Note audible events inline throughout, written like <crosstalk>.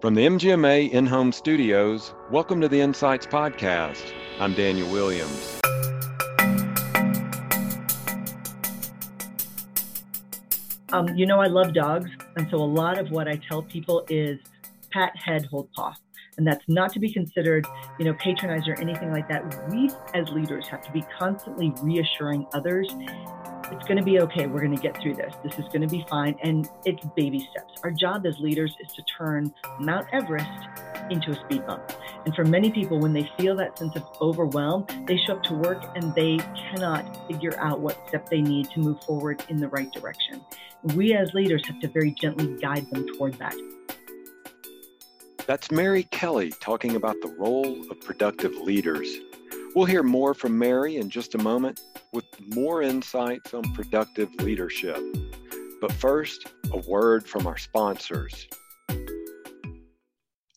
From the MGMA in home studios, welcome to the Insights Podcast. I'm Daniel Williams. Um, you know, I love dogs. And so a lot of what I tell people is pat, head, hold paw. And that's not to be considered, you know, patronizing or anything like that. We as leaders have to be constantly reassuring others it's going to be okay. We're going to get through this. This is going to be fine. And it's baby steps. Our job as leaders is to turn Mount Everest into a speed bump. And for many people, when they feel that sense of overwhelm, they show up to work and they cannot figure out what step they need to move forward in the right direction. We as leaders have to very gently guide them toward that. That's Mary Kelly talking about the role of productive leaders. We'll hear more from Mary in just a moment with more insights on productive leadership. But first, a word from our sponsors.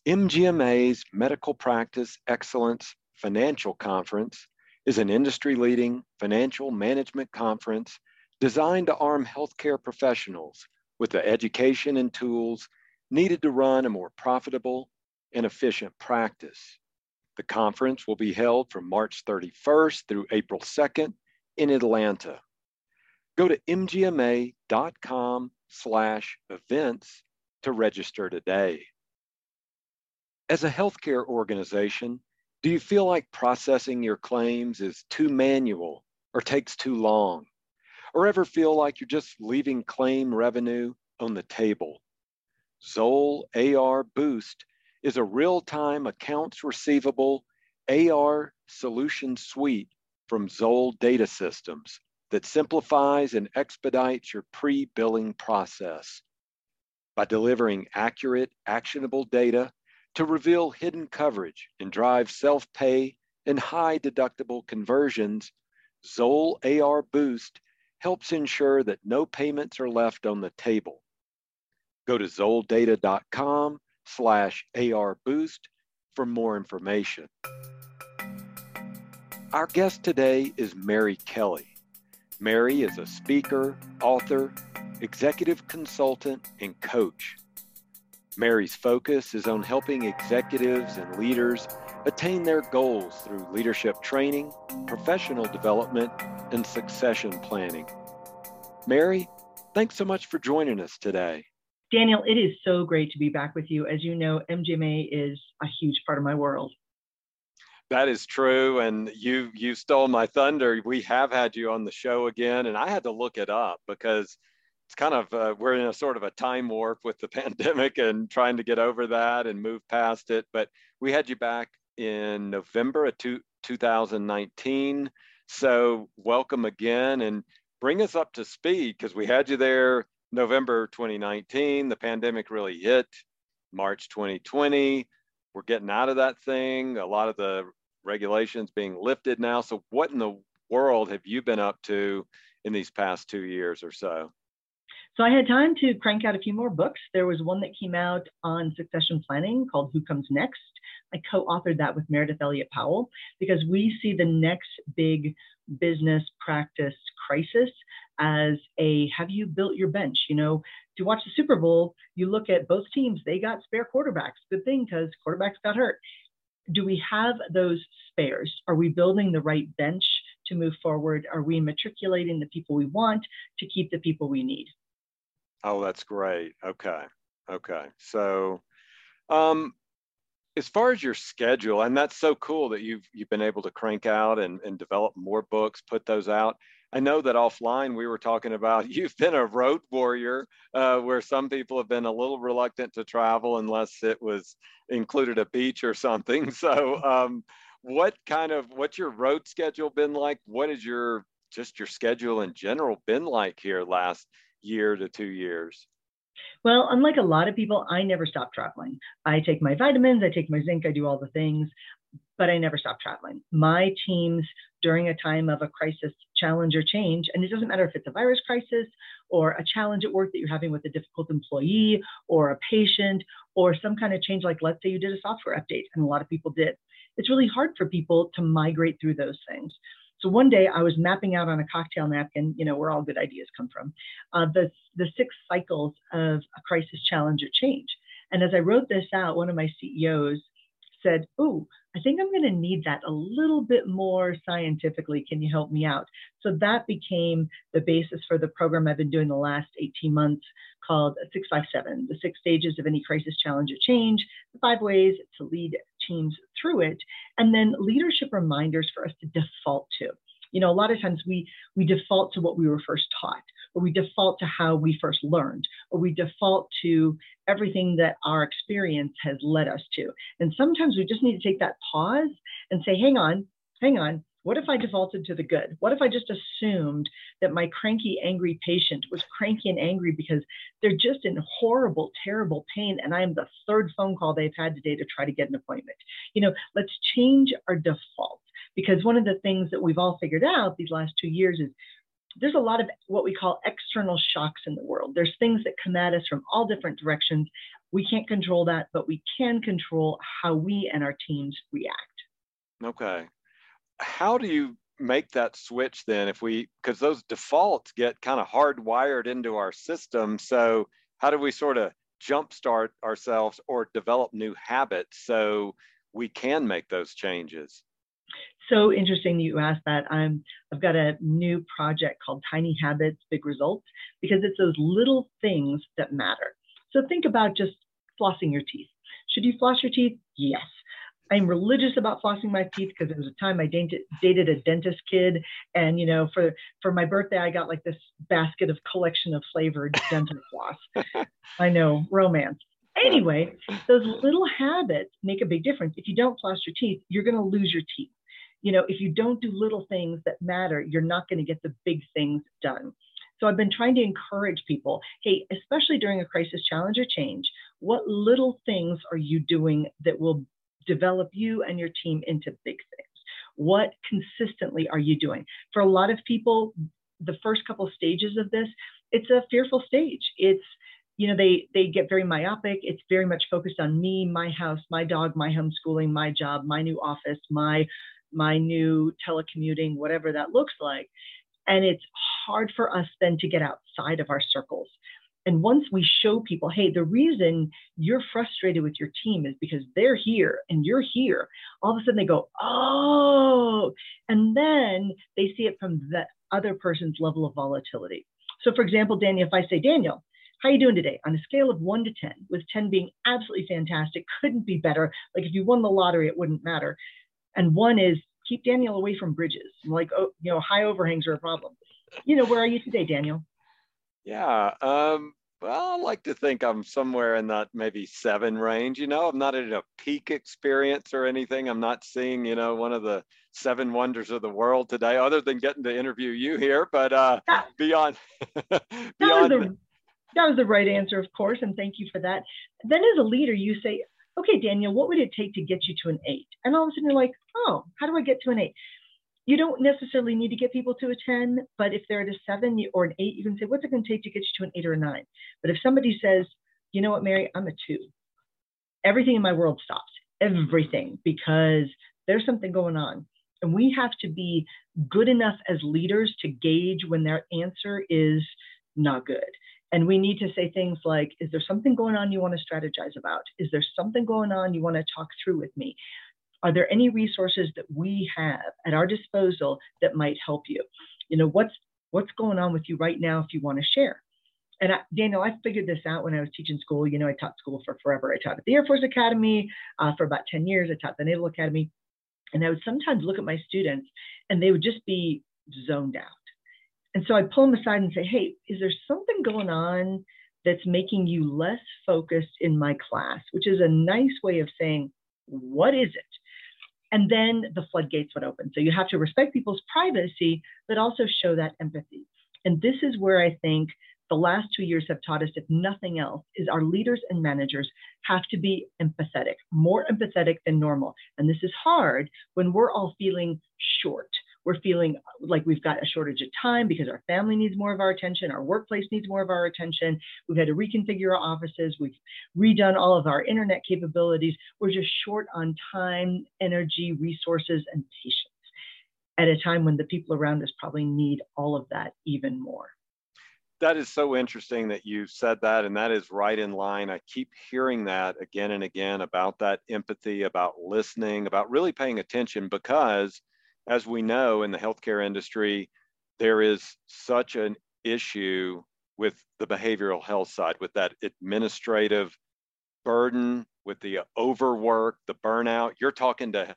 MGMA's Medical Practice Excellence Financial Conference is an industry leading financial management conference designed to arm healthcare professionals with the education and tools needed to run a more profitable and efficient practice. The conference will be held from March 31st through April 2nd in Atlanta. Go to mgma.com slash events to register today. As a healthcare organization, do you feel like processing your claims is too manual or takes too long? Or ever feel like you're just leaving claim revenue on the table? Zoll AR Boost is a real-time accounts receivable AR solution suite from Zoll Data Systems that simplifies and expedites your pre-billing process. By delivering accurate, actionable data to reveal hidden coverage and drive self-pay and high deductible conversions, Zoll AR Boost helps ensure that no payments are left on the table. Go to zolldata.com slash AR Boost for more information. Our guest today is Mary Kelly. Mary is a speaker, author, executive consultant, and coach. Mary's focus is on helping executives and leaders attain their goals through leadership training, professional development, and succession planning. Mary, thanks so much for joining us today. Daniel, it is so great to be back with you. As you know, MGMA is a huge part of my world. That is true, and you you stole my thunder. We have had you on the show again, and I had to look it up because it's kind of uh, we're in a sort of a time warp with the <laughs> pandemic and trying to get over that and move past it. But we had you back in November of two, 2019. So welcome again, and bring us up to speed because we had you there November 2019, the pandemic really hit. March 2020, we're getting out of that thing. A lot of the regulations being lifted now. So, what in the world have you been up to in these past two years or so? So I had time to crank out a few more books. There was one that came out on succession planning called Who Comes Next. I co-authored that with Meredith Elliott Powell because we see the next big business practice crisis as a have you built your bench? You know, to watch the Super Bowl, you look at both teams, they got spare quarterbacks. Good thing because quarterbacks got hurt. Do we have those spares? Are we building the right bench to move forward? Are we matriculating the people we want to keep the people we need? Oh, that's great. Okay. Okay. So, um, as far as your schedule, and that's so cool that you've you've been able to crank out and, and develop more books, put those out. I know that offline we were talking about <laughs> you've been a road warrior, uh, where some people have been a little reluctant to travel unless it was included a beach or something. <laughs> So, um, what kind of what's your road schedule been like? What is your just your schedule in general been like here last year to two years? Well, unlike a lot of people, I never stop traveling. I take my vitamins, I take my zinc, I do all the things, but I never stopped traveling. My teams, during a time of a crisis, challenge, or change, and it doesn't matter if it's a virus crisis or a challenge at work that you're having with a difficult employee or a patient or some kind of change, like let's say you did a software update, and a lot of people did. It's really hard for people to migrate through those things. So one day I was mapping out on a cocktail napkin, you know, where all good ideas come from, uh, the, the six cycles of a crisis, challenge, or change. And as I wrote this out, one of my CEOs said, Oh, I think I'm going to need that a little bit more scientifically. Can you help me out? So that became the basis for the program I've been doing the last 18 months called 657 The Six Stages of Any Crisis, Challenge, or Change, the five ways to lead teams through it, and then leadership reminders for us to default to. You know, a lot of times we we default to what we were first taught, or we default to how we first learned, or we default to everything that our experience has led us to. And sometimes we just need to take that pause and say, hang on, hang on. What if I defaulted to the good? What if I just assumed that my cranky, angry patient was cranky and angry because they're just in horrible, terrible pain and I am the third phone call they've had today to try to get an appointment? You know, let's change our default because one of the things that we've all figured out these last two years is there's a lot of what we call external shocks in the world. There's things that come at us from all different directions. We can't control that, but we can control how we and our teams react. Okay. How do you make that switch then if we because those defaults get kind of hardwired into our system so how do we sort of jumpstart ourselves or develop new habits so we can make those changes so interesting that you asked that. I'm, I've got a new project called Tiny Habits, Big Results, because it's those little things that matter. So think about just flossing your teeth. Should you floss your teeth? Yes. I'm religious about flossing my teeth because there was a time I dated, dated a dentist kid, and you know, for for my birthday, I got like this basket of collection of flavored <laughs> dental floss. I know, romance. Anyway, those little habits make a big difference. If you don't floss your teeth, you're going to lose your teeth you know, if you don't do little things that matter, you're not going to get the big things done. So I've been trying to encourage people, hey, especially during a crisis, challenge, or change, what little things are you doing that will develop you and your team into big things? What consistently are you doing? For a lot of people, the first couple stages of this, it's a fearful stage. It's you know they they get very myopic it's very much focused on me my house my dog my homeschooling my job my new office my my new telecommuting, whatever that looks like. And it's hard for us then to get outside of our circles. And once we show people, hey, the reason you're frustrated with your team is because they're here and you're here, all of a sudden they go, oh, and then they see it from the other person's level of volatility. So, for example, Daniel, if I say, Daniel, how are you doing today? On a scale of one to 10, with 10 being absolutely fantastic, couldn't be better. Like if you won the lottery, it wouldn't matter and one is keep Daniel away from bridges. like, oh, you know, high overhangs are a problem. You know, where are you today, Daniel? Yeah. Um, well, I like to think I'm somewhere in that maybe seven range. You know, I'm not in a peak experience or anything. I'm not seeing, you know, one of the seven wonders of the world today, other than getting to interview you here. But uh, <laughs> that, beyond, beyond. That was, the, that was the right answer, of course, and thank you for that. Then, as a leader, you say, okay, Daniel, what would it take to get you to an eight? And all of a sudden you're like, oh, how do I get to an eight? You don't necessarily need to get people to a 10, but if they're at a seven or an eight, you can say, what's it going to take to get you to an eight or a nine? But if somebody says, you know what, Mary, I'm a two, everything in my world stops, everything, because there's something going on. And we have to be good enough as leaders to gauge when their answer is not good. And we need to say things like, is there something going on you want to strategize about? Is there something going on you want to talk through with me? Are there any resources that we have at our disposal that might help you? You know, what's what's going on with you right now if you want to share? And I, Daniel, I figured this out when I was teaching school. You know, I taught school for forever. I taught at the Air Force Academy uh, for about 10 years. I taught the Naval Academy. And I would sometimes look at my students and they would just be zoned out and so I pull them aside and say, hey, is there something going on that's making you less focused in my class? Which is a nice way of saying, what is it? And then the floodgates would open. So you have to respect people's privacy, but also show that empathy. And this is where I think the last two years have taught us, if nothing else, is our leaders and managers have to be empathetic, more empathetic than normal. And this is hard when we're all feeling short we're feeling like we've got a shortage of time because our family needs more of our attention, our workplace needs more of our attention. We've had to reconfigure our offices, we've redone all of our internet capabilities. We're just short on time, energy, resources, and patience at a time when the people around us probably need all of that even more. that is so interesting that you said that, and that is right in line. I keep hearing that again and again about that empathy, about listening, about really paying attention, because as we know in the healthcare industry, there is such an issue with the behavioral health side, with that administrative burden, with the overwork, the burnout. You're talking to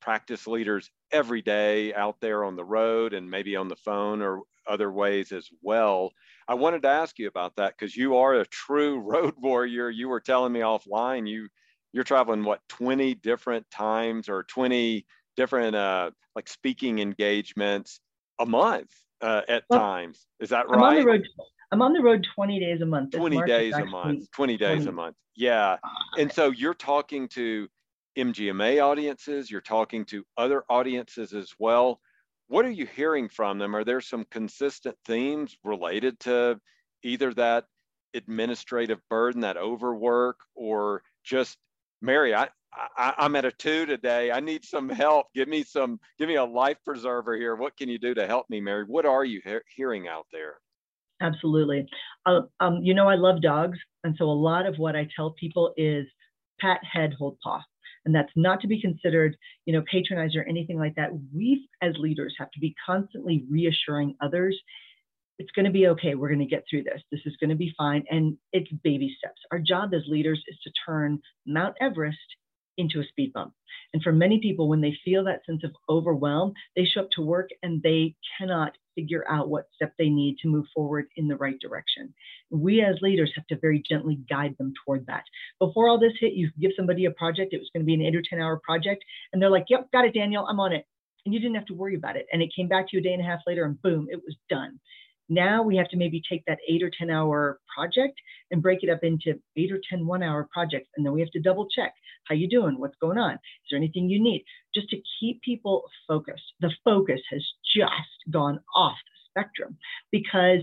practice leaders every day out there on the road and maybe on the phone or other ways as well. I wanted to ask you about that because you are a true <laughs> road warrior. You were telling me offline you you're traveling what 20 different times or 20 different uh, like speaking engagements a month uh, at well, times. Is that right? I'm on the road. I'm on the road 20 days a month. 20 days a month. 20 days 20. a month. Yeah. And so you're talking to MGMA audiences, you're talking to other audiences as well. What are you hearing from them? Are there some consistent themes related to either that administrative burden, that overwork, or just Mary, I, I, am at a two today. I need some help. Give me some, give me a life preserver here. What can you do to help me, Mary? What are you he- hearing out there? Absolutely. Uh, um, you know, I love dogs. And so a lot of what I tell people is pat head, hold paw and that's not to be considered, you know, patronized or anything like that. We as leaders have to be constantly reassuring others it's going to be okay. We're going to get through this. This is going to be fine. And it's baby steps. Our job as leaders is to turn Mount Everest into a speed bump. And for many people, when they feel that sense of overwhelm, they show up to work and they cannot figure out what step they need to move forward in the right direction. We as leaders have to very gently guide them toward that. Before all this hit, you give somebody a project, it was going to be an eight or 10 hour project, and they're like, yep, got it, Daniel, I'm on it. And you didn't have to worry about it. And it came back to you a day and a half later, and boom, it was done. Now we have to maybe take that eight or 10 hour project and break it up into eight or 10 one hour projects. And then we have to double check how you doing? What's going on? Is there anything you need? Just to keep people focused. The focus has just gone off the spectrum because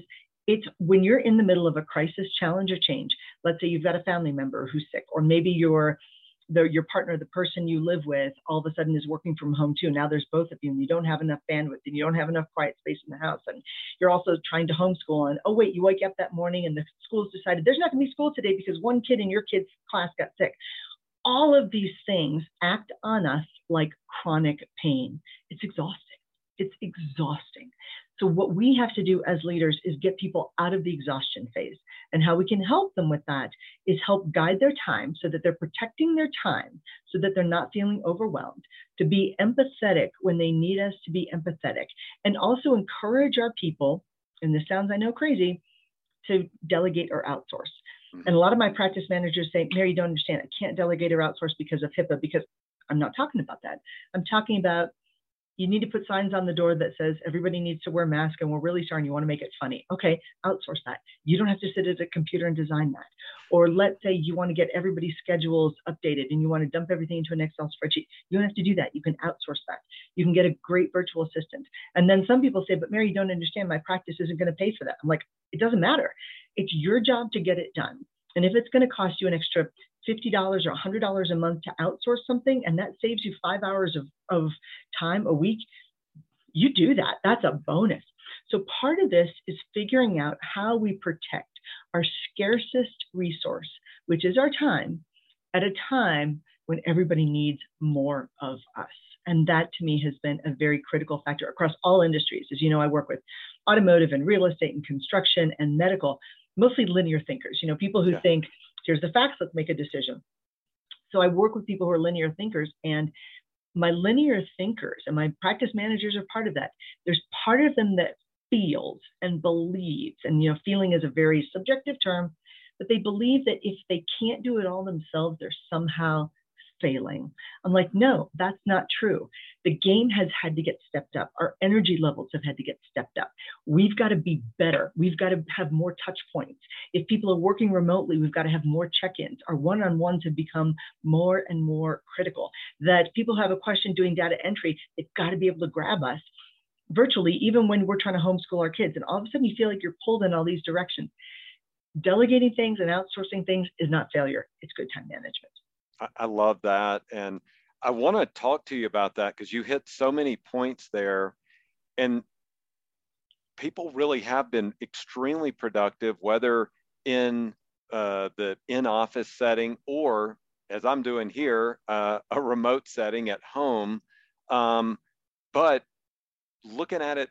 it's when you're in the middle of a crisis, challenge, or change. Let's say you've got a family member who's sick, or maybe you're the, your partner, the person you live with, all of a sudden is working from home too. Now there's both of you, and you don't have enough bandwidth, and you don't have enough quiet space in the house, and you're also trying to homeschool. And oh wait, you wake up that morning, and the school's decided there's not going to be school today because one kid in your kid's class got sick. All of these things act on us like chronic pain. It's exhausting. It's exhausting. So, what we have to do as leaders is get people out of the exhaustion phase. And how we can help them with that is help guide their time so that they're protecting their time, so that they're not feeling overwhelmed, to be empathetic when they need us to be empathetic, and also encourage our people, and this sounds, I know, crazy, to delegate or outsource. Mm-hmm. And a lot of my practice managers say, Mary, you don't understand. I can't delegate or outsource because of HIPAA, because I'm not talking about that. I'm talking about you need to put signs on the door that says everybody needs to wear a mask and we're really sorry and you want to make it funny. Okay, outsource that. You don't have to sit at a computer and design that. Or let's say you want to get everybody's schedules updated and you want to dump everything into an Excel spreadsheet. You don't have to do that. You can outsource that. You can get a great virtual assistant. And then some people say, but Mary, you don't understand. My practice isn't going to pay for that. I'm like, it doesn't matter. It's your job to get it done. And if it's going to cost you an extra $50 or $100 a month to outsource something and that saves you five hours of, of time a week, you do that. That's a bonus. So part of this is figuring out how we protect our scarcest resource, which is our time, at a time when everybody needs more of us. And that to me has been a very critical factor across all industries. As you know, I work with automotive and real estate and construction and medical, mostly linear thinkers, you know, people who yeah. think here's the facts, let's make a decision. So I work with people who are linear thinkers and my linear thinkers and my practice managers are part of that. There's part of them that feels and believes, and you know, feeling is a very subjective term, but they believe that if they can't do it all themselves, they're somehow failing. I'm like, no, that's not true. The game has had to get stepped up. Our energy levels have had to get stepped up. We've got to be better. We've got to have more touch points. If people are working remotely, we've got to have more check ins. Our one on ones have become more and more critical. That people have a question doing data entry, they've got to be able to grab us virtually, even when we're trying to homeschool our kids. And all of a sudden, you feel like you're pulled in all these directions. Delegating things and outsourcing things is not failure, it's good time management. I, I love that. And I want to talk to you about that because you hit so many points there. And people really have been extremely productive, whether in uh, the in-office setting or, as I'm doing here, uh, a remote setting at home. Um, but looking at it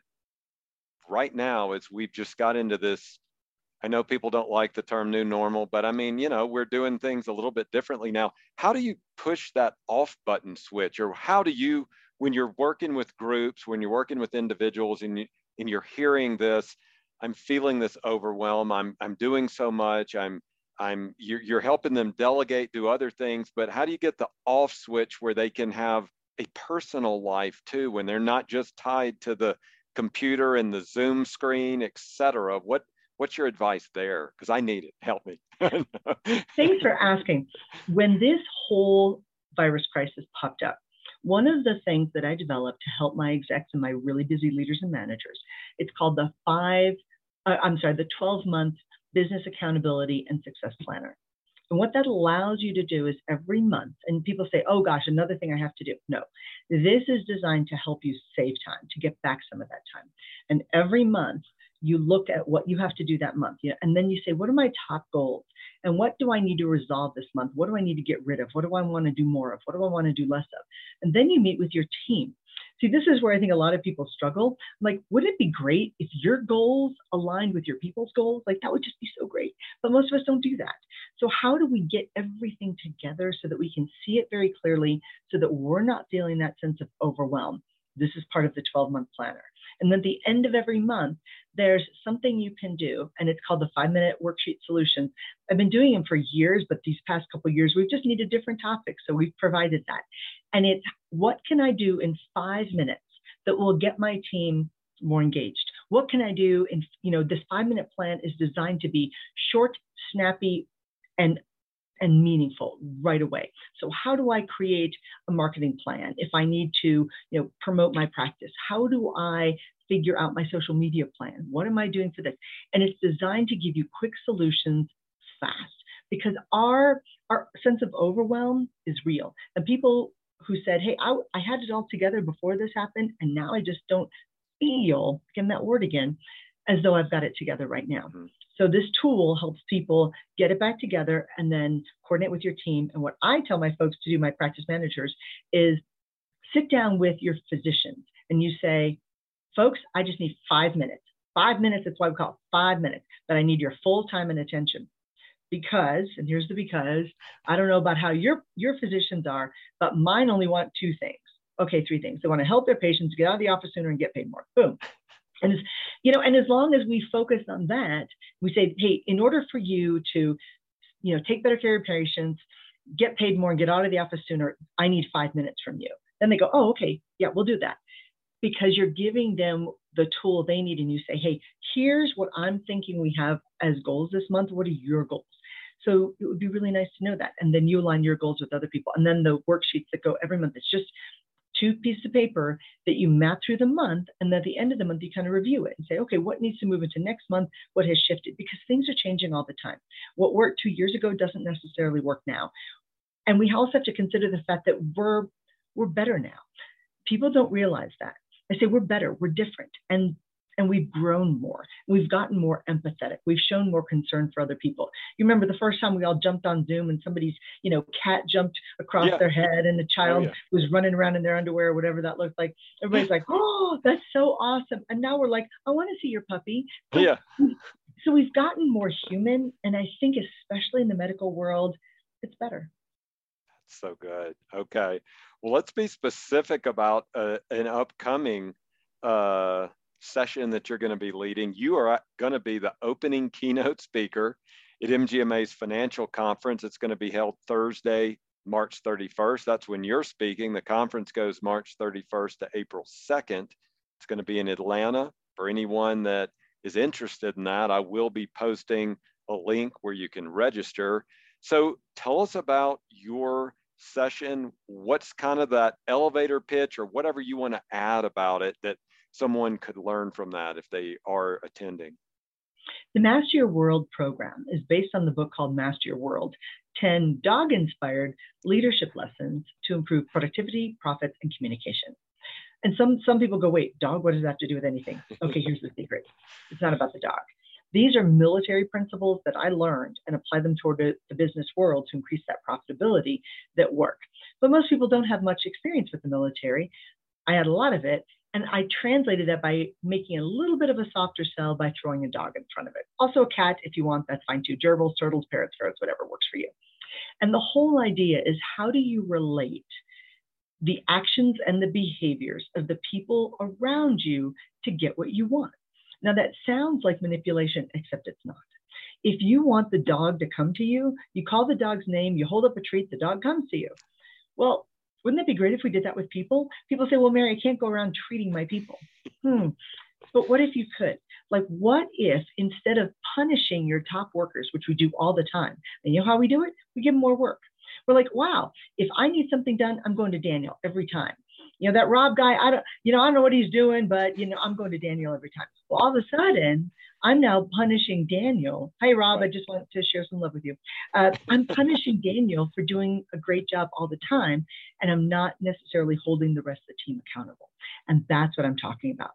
right now, as we've just got into this I know people don't like the term new normal, but I mean, you know, we're doing things a little bit differently now. How do you push that off button switch or how do you when you're working with groups, when you're working with individuals and, you, and you're hearing this, I'm feeling this overwhelm. I'm, I'm doing so much. I'm, I'm, you're, you're helping them delegate, do other things, but how do you get the off switch where they can have a personal life too, when they're not just tied to the computer and the Zoom screen, et cetera? What, what's your advice there? Because I need it. Help me. <laughs> Thanks for asking. When this whole virus crisis popped up, one of the things that I developed to help my execs and my really busy leaders and managers, it's called the five, uh, I'm sorry, the 12 month business accountability and success planner. And what that allows you to do is every month, and people say, oh gosh, another thing I have to do. No, this is designed to help you save time, to get back some of that time. And every month, you look at what you have to do that month, you know, and then you say, what are my top goals? And what do I need to resolve this month? What do I need to get rid of? What do I want to do more of? What do I want to do less of? And then you meet with your team. See, this is where I think a lot of people struggle. Like, wouldn't it be great if your goals aligned with your people's goals? Like, that would just be so great. But most of us don't do that. So, how do we get everything together so that we can see it very clearly so that we're not feeling that sense of overwhelm? This is part of the 12 month planner. And then at the end of every month, there's something you can do, and it's called the five minute worksheet solution. I've been doing them for years, but these past couple years, we've just needed different topics. So we've provided that. And it's what can I do in five minutes that will get my team more engaged? What can I do? In, you know, this five minute plan is designed to be short, snappy, and and meaningful right away. So how do I create a marketing plan if I need to, you know, promote my practice? How do I figure out my social media plan? What am I doing for this? And it's designed to give you quick solutions fast because our our sense of overwhelm is real. And people who said, "Hey, I, I had it all together before this happened, and now I just don't feel," again that word again, as though I've got it together right now. Mm-hmm. So this tool helps people get it back together and then coordinate with your team. And what I tell my folks to do, my practice managers, is sit down with your physicians and you say, folks, I just need five minutes. Five minutes, that's why we call it five minutes, but I need your full time and attention. Because, and here's the because, I don't know about how your, your physicians are, but mine only want two things. Okay, three things. They want to help their patients get out of the office sooner and get paid more. Boom. And you know, and as long as we focus on that, we say, hey, in order for you to, you know, take better care of patients, get paid more, and get out of the office sooner, I need five minutes from you. Then they go, oh, okay, yeah, we'll do that. Because you're giving them the tool they need, and you say, hey, here's what I'm thinking we have as goals this month. What are your goals? So it would be really nice to know that. And then you align your goals with other people. And then the worksheets that go every month. It's just two pieces of paper that you map through the month. And at the end of the month, you kind of review it and say, okay, what needs to move into next month? What has shifted? Because things are changing all the time. What worked two years ago doesn't necessarily work now. And we also have to consider the fact that we're we're better now. People don't realize that. I say we're better, we're different. And and we've grown more. We've gotten more empathetic. We've shown more concern for other people. You remember the first time we all jumped on Zoom and somebody's, you know, cat jumped across yeah. their head and the oh, child oh, yeah. was running around in their underwear or whatever that looked like. Everybody's like, oh, that's so awesome. And now we're like, I want to see your puppy. Yeah. So we've gotten more human. And I think, especially in the medical world, it's better. That's so good. Okay. Well, let's be specific about uh, an upcoming uh, session that you're going to be leading. You are uh, going to be the opening keynote speaker at MGMA's financial conference. It's going to be held Thursday, March 31st. That's when you're speaking. The conference goes March 31st to April 2nd. It's going to be in Atlanta. For anyone that is interested in that, I will be posting a link where you can register. So tell us about your session. What's kind of that elevator pitch or whatever you want to add about it that someone could learn from that if they are attending? The Master Your World program is based on the book called Master Your World 10 dog inspired leadership lessons to improve productivity, profits, and communication. And some some people go, wait, dog, what does that have to do with anything? <laughs> Okay, here's the secret. It's not about the dog. These are military principles that I learned and apply them toward the business world to increase that profitability that work. But most people don't have much experience with the military. I had a lot of it, and I translated that by making a little bit of a softer sell by throwing a dog in front of it. Also, a cat, if you want, that's fine too. Gerbils, turtles, parrots, ferrets, whatever works for you. And the whole idea is how do you relate the actions and the behaviors of the people around you to get what you want? Now, that sounds like manipulation, except it's not. If you want the dog to come to you, you call the dog's name, you hold up a treat, the dog comes to you. Well, wouldn't it be great if we did that with people? People say, well, Mary, I can't go around treating my people. Hmm. But what if you could? Like, what if instead of punishing your top workers, which we do all the time, and you know how we do it? We give them more work. We're like, wow, if I need something done, I'm going to Daniel every time. You know, that Rob guy, I don't, you know, I don't know what he's doing, but, you know, I'm going to Daniel every time. Well, all of a sudden, I'm now punishing Daniel. Hi, Rob. I just want to share some love with you. Uh, I'm punishing Daniel for doing a great job all the time, and I'm not necessarily holding the rest of the team accountable. And that's what I'm talking about.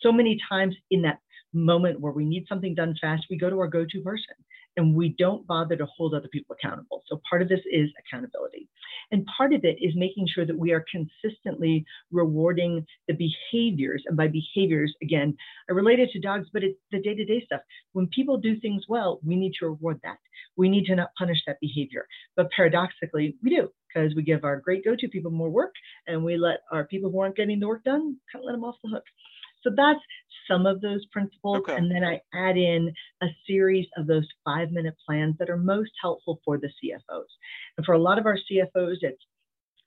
So many times in that moment where we need something done fast, we go to our go to person and we don't bother to hold other people accountable. So part of this is accountability. And part of it is making sure that we are consistently rewarding the behaviors. And by behaviors, again, I relate it to dogs, but it's the day to day stuff. When people do things well, we need to reward that. We need to not punish that behavior. But paradoxically, we do because we give our great go to people more work and we let our people who aren't getting the work done kind of let them off the hook. So that's some of those principles. Okay. And then I add in a series of those five minute plans that are most helpful for the CFOs. And for a lot of our CFOs, it's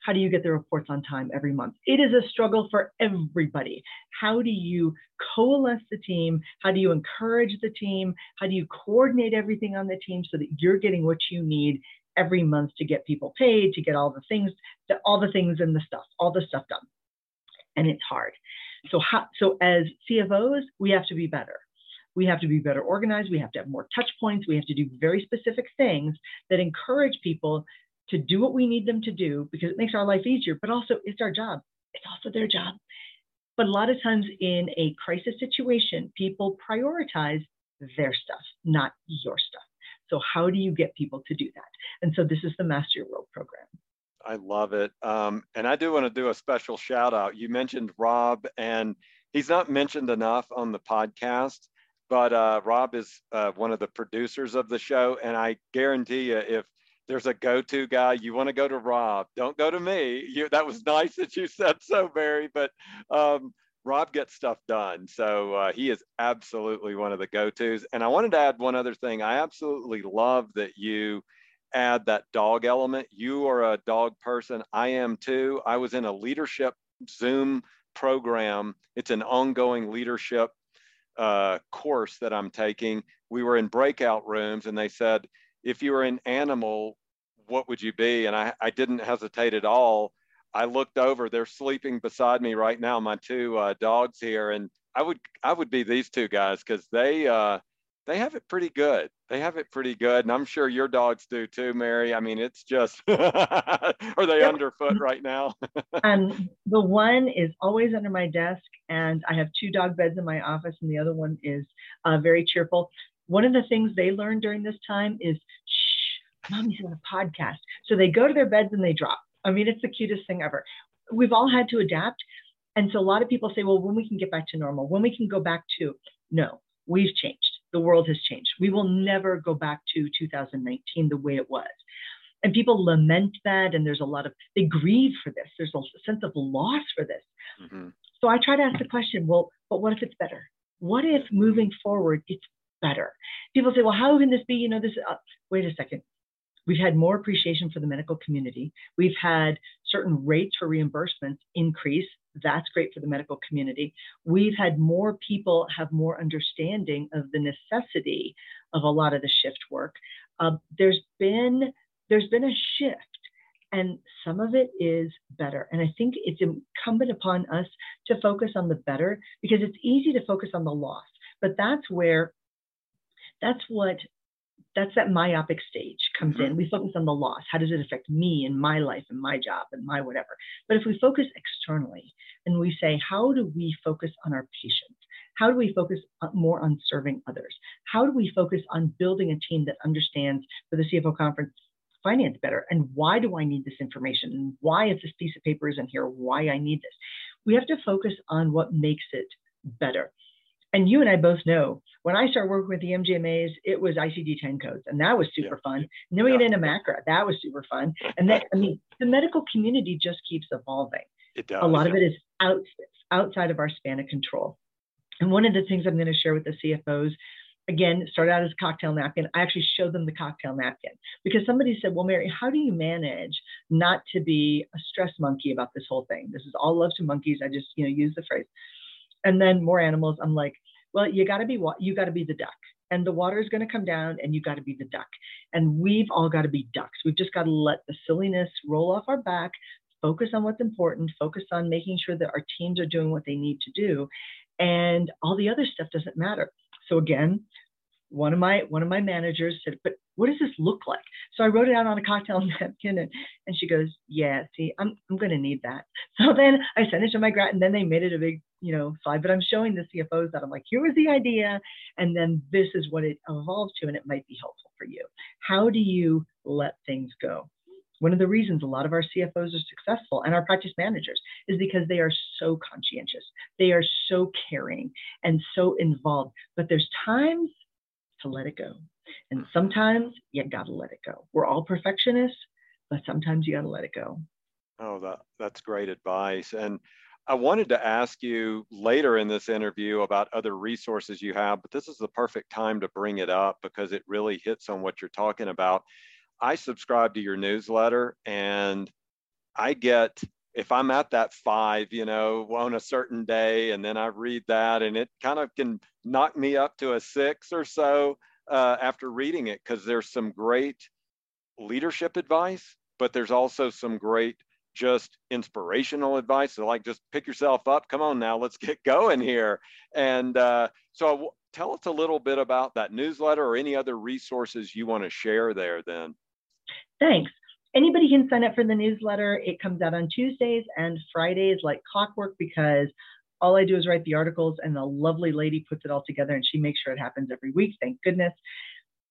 how do you get the reports on time every month? It is a struggle for everybody. How do you coalesce the team? How do you encourage the team? How do you coordinate everything on the team so that you're getting what you need every month to get people paid, to get all the things, all the things and the stuff, all the stuff done? And it's hard. So, how, so as CFOs, we have to be better. We have to be better organized. We have to have more touch points. We have to do very specific things that encourage people to do what we need them to do because it makes our life easier, but also it's our job. It's also their job. But a lot of times in a crisis situation, people prioritize their stuff, not your stuff. So, how do you get people to do that? And so, this is the Master Your World program. I love it. Um, and I do want to do a special shout out. You mentioned Rob, and he's not mentioned enough on the podcast, but uh, Rob is uh, one of the producers of the show. And I guarantee you, if there's a go-to guy, you want to go to Rob. Don't go to me. You, that was <laughs> nice that you said so, Mary. But um, Rob gets stuff done, so uh, he is absolutely one of the go-tos. And I wanted to add one other thing. I absolutely love that you add that dog element. You are a dog person. I am too. I was in a leadership Zoom program. It's an ongoing leadership uh, course that I'm taking. We were in breakout rooms and they said, if you were an animal, what would you be? And I, I didn't hesitate at all. I looked over, they're sleeping beside me right now, my two uh, dogs here. And I would, I would be these two guys because they, uh, they have it pretty good. They have it pretty good. And I'm sure your dogs do too, Mary. I mean, it's just, <laughs> are they yep. underfoot right now? <laughs> um, the one is always under my desk, and I have two dog beds in my office, and the other one is uh, very cheerful. One of the things they learned during this time is, shh, mommy's on a podcast. So they go to their beds and they drop. I mean, it's the cutest thing ever. We've all had to adapt. And so a lot of people say, well, when we can get back to normal, when we can go back to, no, we've changed the world has changed. We will never go back to 2019 the way it was. And people lament that, and there's a lot of, they grieve for this. There's a sense of loss for this. Mm-hmm. So I try to ask the question well, but what if it's better? What if moving forward, it's better? People say, well, how can this be? You know, this, uh, wait a second. We've had more appreciation for the medical community. We've had certain rates for reimbursements increase. That's great for the medical community. We've had more people have more understanding of the necessity of a lot of the shift work. Uh, there's been there's been a shift, and some of it is better. And I think it's incumbent upon us to focus on the better because it's easy to focus on the loss, but that's where that's what that's that myopic stage comes mm-hmm. in. We focus on the loss. How does it affect me and my life and my job and my whatever? But if we focus externally and we say, how do we focus on our patients? How do we focus more on serving others? How do we focus on building a team that understands for the CFO conference finance better? And why do I need this information? And why is this piece of paper isn't here? Why I need this? We have to focus on what makes it better. And you and I both know when I started working with the MGMAs, it was ICD 10 codes, and that was super fun. And then we yeah. get into MACRA, that was super fun. And then, I mean, the medical community just keeps evolving. It does. A lot of it is out, outside of our span of control. And one of the things I'm going to share with the CFOs, again, started out as a cocktail napkin. I actually showed them the cocktail napkin because somebody said, Well, Mary, how do you manage not to be a stress monkey about this whole thing? This is all love to monkeys. I just, you know, use the phrase and then more animals. I'm like, well, you got to be you got to be the duck, and the water is going to come down, and you got to be the duck, and we've all got to be ducks. We've just got to let the silliness roll off our back, focus on what's important, focus on making sure that our teams are doing what they need to do, and all the other stuff doesn't matter. So again, one of my one of my managers said, "But what does this look like?" So I wrote it out on a cocktail <laughs> napkin, and, and she goes, "Yeah, see, I'm I'm going to need that." <laughs> So then I sent it to my grad, and then they made it a big you know slide. But I'm showing the CFOs that I'm like, "Here was the idea, and then this is what it evolved to, and it might be helpful for you." How do you let things go? One of the reasons a lot of our CFOs are successful and our practice managers is because they are so conscientious. They are so caring and so involved. But there's times to let it go. And sometimes you gotta let it go. We're all perfectionists, but sometimes you gotta let it go. Oh, that, that's great advice. And I wanted to ask you later in this interview about other resources you have, but this is the perfect time to bring it up because it really hits on what you're talking about. I subscribe to your newsletter and I get if I'm at that five, you know, on a certain day, and then I read that, and it kind of can knock me up to a six or so uh, after reading it, because there's some great leadership advice, but there's also some great just inspirational advice. So, like, just pick yourself up. Come on now, let's get going here. And uh, so, tell us a little bit about that newsletter or any other resources you want to share there. Then, thanks anybody can sign up for the newsletter. It comes out on Tuesdays and Fridays like clockwork because all I do is write the articles and the lovely lady puts it all together and she makes sure it happens every week. Thank goodness.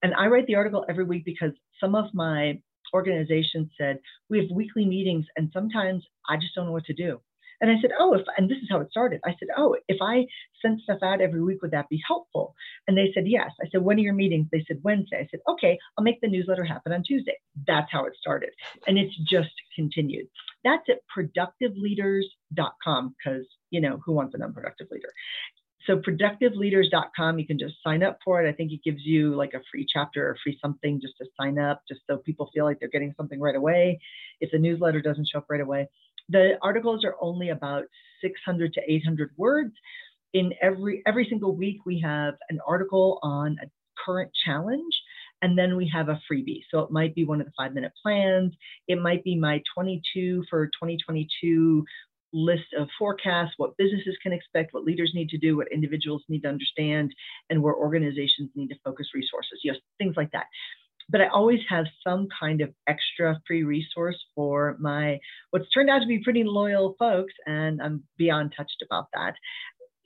And I write the article every week because some of my organizations said we have weekly meetings and sometimes I just don't know what to do. And I said, oh, if, and this is how it started. I said, oh, if I sent stuff out every week, would that be helpful? And they said, yes. I said, when are your meetings? They said, Wednesday. I said, okay, I'll make the newsletter happen on Tuesday. That's how it started. And it's just continued. That's at productiveleaders.com because, you know, who wants an unproductive leader? So productiveleaders.com, you can just sign up for it. I think it gives you like a free chapter or free something just to sign up, just so people feel like they're getting something right away. If the newsletter doesn't show up right away, the articles are only about 600 to 800 words. In every every single week, we have an article on a current challenge, and then we have a freebie. So it might be one of the five minute plans. It might be my 22 for 2022 list of forecasts, what businesses can expect, what leaders need to do, what individuals need to understand, and where organizations need to focus resources. you know, things like that but I always have some kind of extra free resource for my what's turned out to be pretty loyal folks, and I'm beyond touched about that.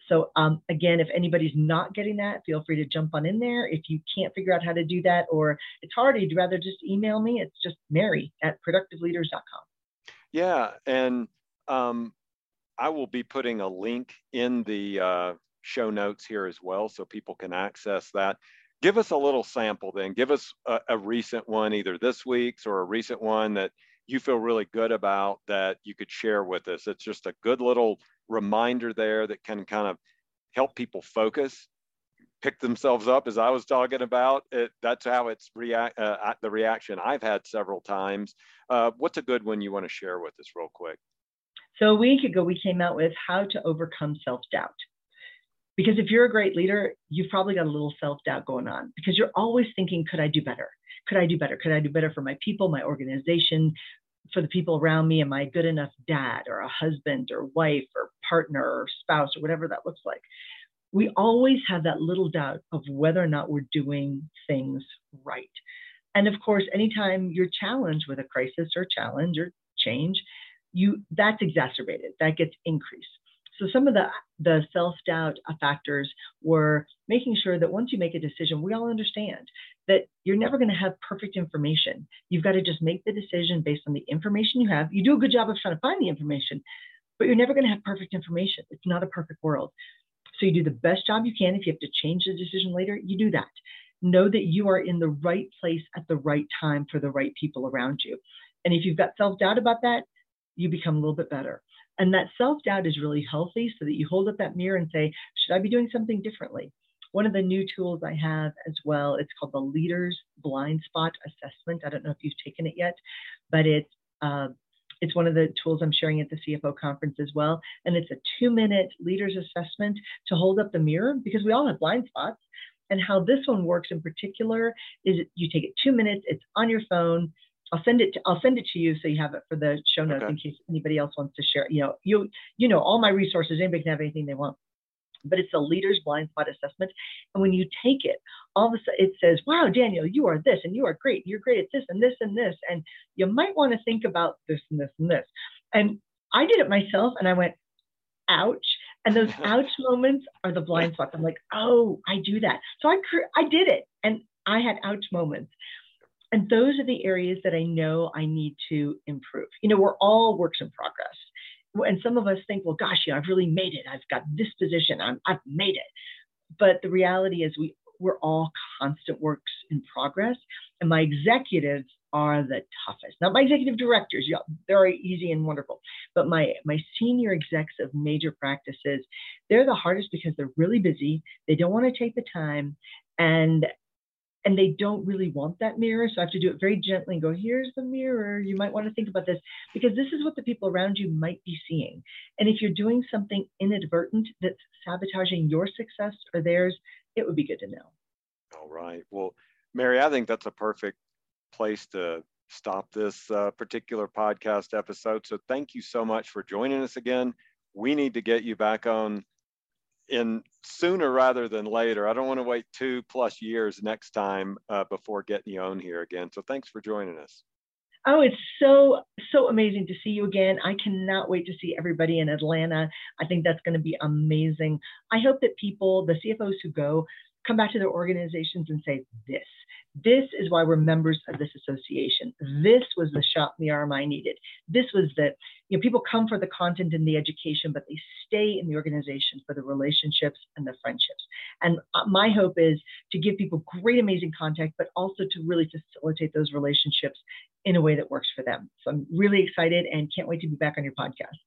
So um, again, if anybody's not getting that, feel free to jump on in there. If you can't figure out how to do that, or it's hard, you'd rather just email me. It's just Mary at productiveleaders.com. Yeah, and um, I will be putting a link in the uh, show notes here as well, so people can access that give us a little sample then. Give us a, a, recent one, either this week's or a recent one that you feel really good about that you could share with us. It's just a good little reminder there that can kind of help people focus, pick themselves up, as I was talking about. It, that's how it's react. Uh, the reaction I've had several times. Uh, what's a good one you want to share with us, real quick? So a week ago, we came out with how to overcome self doubt. Because if you're a great leader, you've probably got a little self doubt going on because you're always thinking, could I do better? Could I do better? Could I do better for my people, my organization, for the people around me? Am I good enough dad or a husband or wife or partner or spouse or whatever that looks like? we always have that little doubt of whether or not we're doing things right. And of course, anytime you're challenged with a crisis or challenge or change, you that's exacerbated, that gets increased. So some of the the self-doubt factors were making sure that once you make a decision, we all understand that you're never going to have perfect information. You've got to just make the decision based on the information you have. You do a good job of trying to find the information, but you're never going to have perfect information. It's not a perfect world. So you do the best job you can. If you have to change the decision later, you do that. Know that you are in the right place at the right time for the right people around you. And if you've got self doubt about that, you become a little bit better. And that self doubt is really healthy so that you hold up that mirror and say, should I be doing something differently? One of the new tools I have as well, it's called the Leaders Blind Spot Assessment. I don't know if you've taken it yet, but it's uh, it's one of the tools I'm sharing at the CFO conference as well. And it's a two minute leaders assessment to hold up the mirror because we all have blind spots. And how this one works in particular is you take it two minutes, it's on your phone, I'll send it. To, I'll send it to you so you have it for the show notes okay. in case anybody else wants to share. You know, you you know all my resources. Anybody can have anything they want, but it's a leader's blind spot assessment. And when you take it, all of a sudden it says, "Wow, Daniel, you are this, and you are great. You're great at this and this and this, and you might want to think about this and this and this." And I did it myself, and I went, "Ouch." And those <laughs> ouch moments are the blind spots. I'm like, oh, I do that. So I, I did it. And I had ouch moments and those are the areas that I know I need to improve. You know, we're all works in progress. And some of us think, well, gosh, you know, I've really made it. I've got this position. I'm, I've made it. But the reality is we, we're all constant works in progress. And my executives are the toughest. Not my executive directors, yeah, very easy and wonderful. But my my senior execs of major practices, they're the hardest because they're really busy. They don't want to take the time. And and they don't really want that mirror. So I have to do it very gently and go, here's the mirror. You might want to think about this because this is what the people around you might be seeing. And if you're doing something inadvertent that's sabotaging your success or theirs, it would be good to know. All right. Well, Mary, I think that's a perfect place to stop this uh, particular podcast episode. So thank you so much for joining us again. We need to get you back on in sooner rather than later. I don't want to wait two plus years next time uh, before getting you on here again. So thanks for joining us. Oh, it's so, so amazing to see you again. I cannot wait to see everybody in Atlanta. I think that's going to be amazing. I hope that people, the CFOs who go, come back to their organizations and say, This, this is why we're members of this association. This was the shot in the arm I needed. This was the, you know, people come for the content and the education, but they stay in the organization for the relationships and the friendships. And uh, my hope is to give people great, amazing contact, but also to really facilitate those relationships in a way that works for them. So I'm really excited and can't wait to be back on your podcast.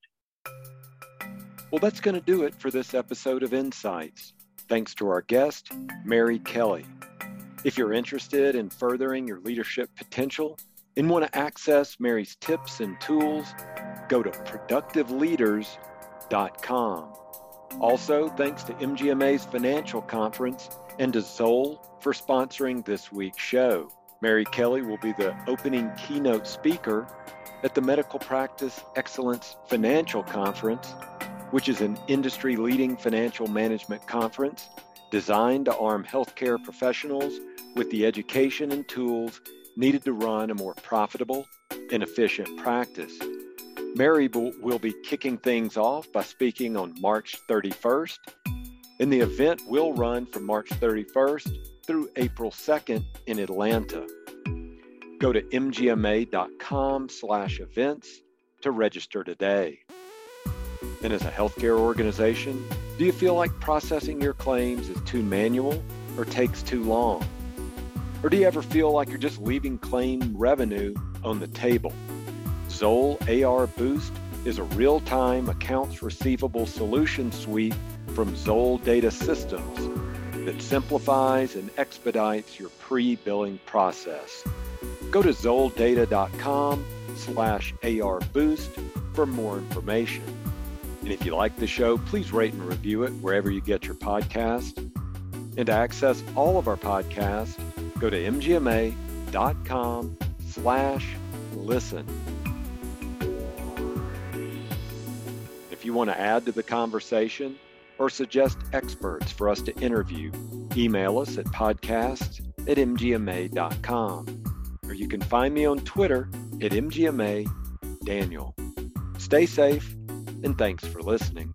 Well, that's going to do it for this episode of Insights. Thanks to our guest, Mary Kelly. If you're interested in furthering your leadership potential and want to access Mary's tips and tools, go to productiveleaders.com. Also, thanks to MGMA's financial conference and to Zoll for sponsoring this week's show. Mary Kelly will be the opening keynote speaker at the Medical Practice Excellence Financial Conference, which is an industry leading financial management conference designed to arm healthcare professionals with the education and tools needed to run a more profitable and efficient practice. Mary will be kicking things off by speaking on March 31st, and the event will run from March 31st through April 2nd in Atlanta. Go to mgma.com slash events to register today. And as a healthcare organization, do you feel like processing your claims is too manual or takes too long? Or do you ever feel like you're just leaving claim revenue on the table? Zoll AR Boost is a real time accounts receivable solution suite from Zoll Data Systems that simplifies and expedites your pre billing process. Go to zolldata.com slash arboost for more information. And if you like the show, please rate and review it wherever you get your podcast. And to access all of our podcasts, go to mgma.com slash listen. If you want to add to the conversation, or suggest experts for us to interview, email us at podcast at mgma.com. Or you can find me on Twitter at mgma daniel. Stay safe and thanks for listening.